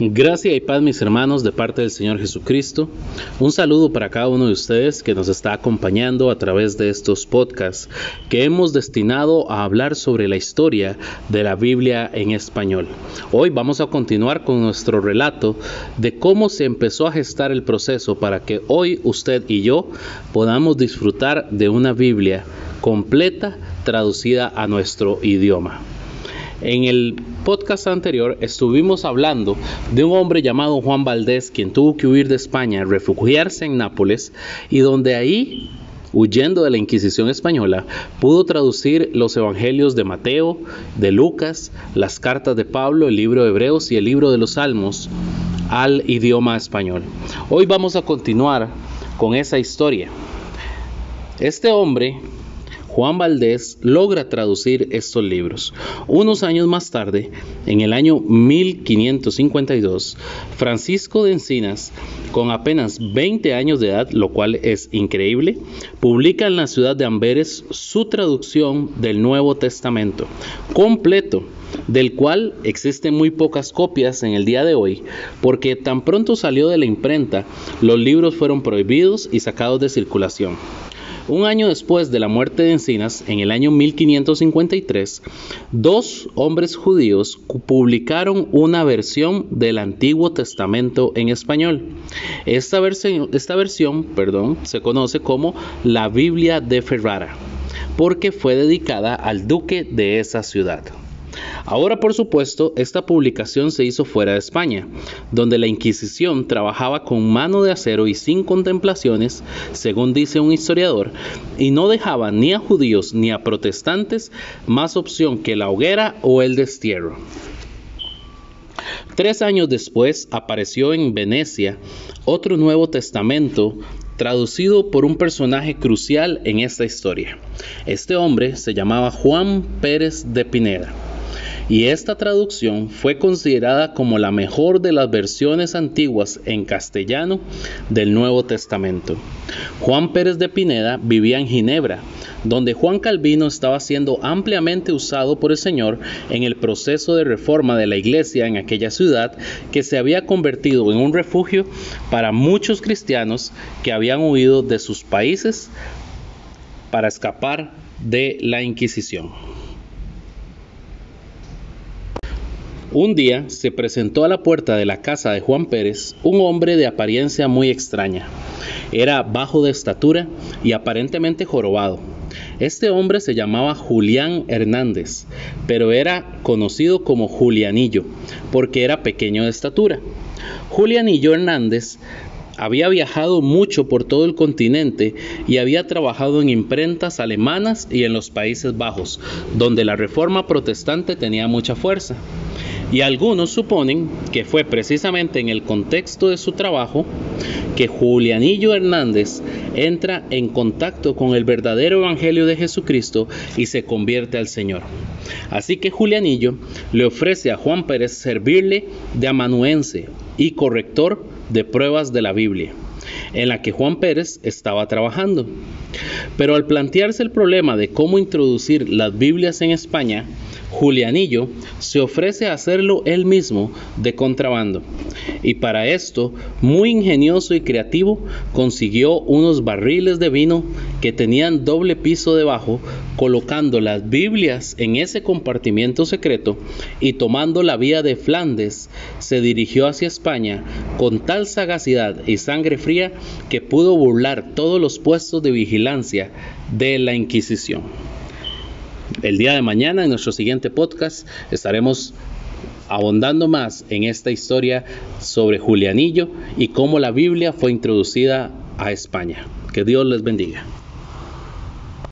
Gracias y paz mis hermanos de parte del Señor Jesucristo. Un saludo para cada uno de ustedes que nos está acompañando a través de estos podcasts que hemos destinado a hablar sobre la historia de la Biblia en español. Hoy vamos a continuar con nuestro relato de cómo se empezó a gestar el proceso para que hoy usted y yo podamos disfrutar de una Biblia completa traducida a nuestro idioma. En el podcast anterior estuvimos hablando de un hombre llamado Juan Valdés, quien tuvo que huir de España, refugiarse en Nápoles y donde ahí huyendo de la Inquisición española, pudo traducir los evangelios de Mateo, de Lucas, las cartas de Pablo, el libro de Hebreos y el libro de los Salmos al idioma español. Hoy vamos a continuar con esa historia. Este hombre Juan Valdés logra traducir estos libros. Unos años más tarde, en el año 1552, Francisco de Encinas, con apenas 20 años de edad, lo cual es increíble, publica en la ciudad de Amberes su traducción del Nuevo Testamento, completo del cual existen muy pocas copias en el día de hoy, porque tan pronto salió de la imprenta, los libros fueron prohibidos y sacados de circulación. Un año después de la muerte de Encinas, en el año 1553, dos hombres judíos publicaron una versión del Antiguo Testamento en español. Esta, versión, se conoce como la Biblia de Ferrara, porque fue dedicada al duque de esa ciudad. Ahora, por supuesto, esta publicación se hizo fuera de España, donde la Inquisición trabajaba con mano de acero y sin contemplaciones, según dice un historiador, y no dejaba ni a judíos ni a protestantes más opción que la hoguera o el destierro. Tres años después apareció en Venecia otro Nuevo Testamento traducido por un personaje crucial en esta historia. Este hombre se llamaba Juan Pérez de Pineda y esta traducción fue considerada como la mejor de las versiones antiguas en castellano del Nuevo Testamento. Juan Pérez de Pineda vivía en Ginebra, donde Juan Calvino estaba siendo ampliamente usado por el Señor en el proceso de reforma de la iglesia en aquella ciudad que se había convertido en un refugio para muchos cristianos que habían huido de sus países para escapar de la Inquisición. Un día se presentó a la puerta de la casa de Juan Pérez un hombre de apariencia muy extraña. Era bajo de estatura y aparentemente jorobado. Este hombre se llamaba Julián Hernández, pero era conocido como Julianillo, porque era pequeño de estatura. Julianillo Hernández había viajado mucho por todo el continente y había trabajado en imprentas alemanas y en los Países Bajos, donde la reforma protestante tenía mucha fuerza. Y algunos suponen que fue precisamente en el contexto de su trabajo que Julianillo Hernández entra en contacto con el verdadero Evangelio de Jesucristo y se convierte al Señor. Así que Julianillo le ofrece a Juan Pérez servirle de amanuense y corrector de pruebas de la Biblia, en la que Juan Pérez estaba trabajando. Pero al plantearse el problema de cómo introducir las Biblias en España, Julianillo se ofrece a hacerlo él mismo de contrabando. Y para esto, muy ingenioso y creativo, consiguió unos barriles de vino que tenían doble piso debajo, colocando las Biblias en ese compartimiento secreto y tomando la vía de Flandes, se dirigió hacia España con tal sagacidad y sangre fría que pudo burlar todos los puestos de vigilancia de la Inquisición. El día de mañana, en nuestro siguiente podcast, estaremos abondando más en esta historia sobre Julianillo y cómo la Biblia fue introducida a España. Que Dios les bendiga.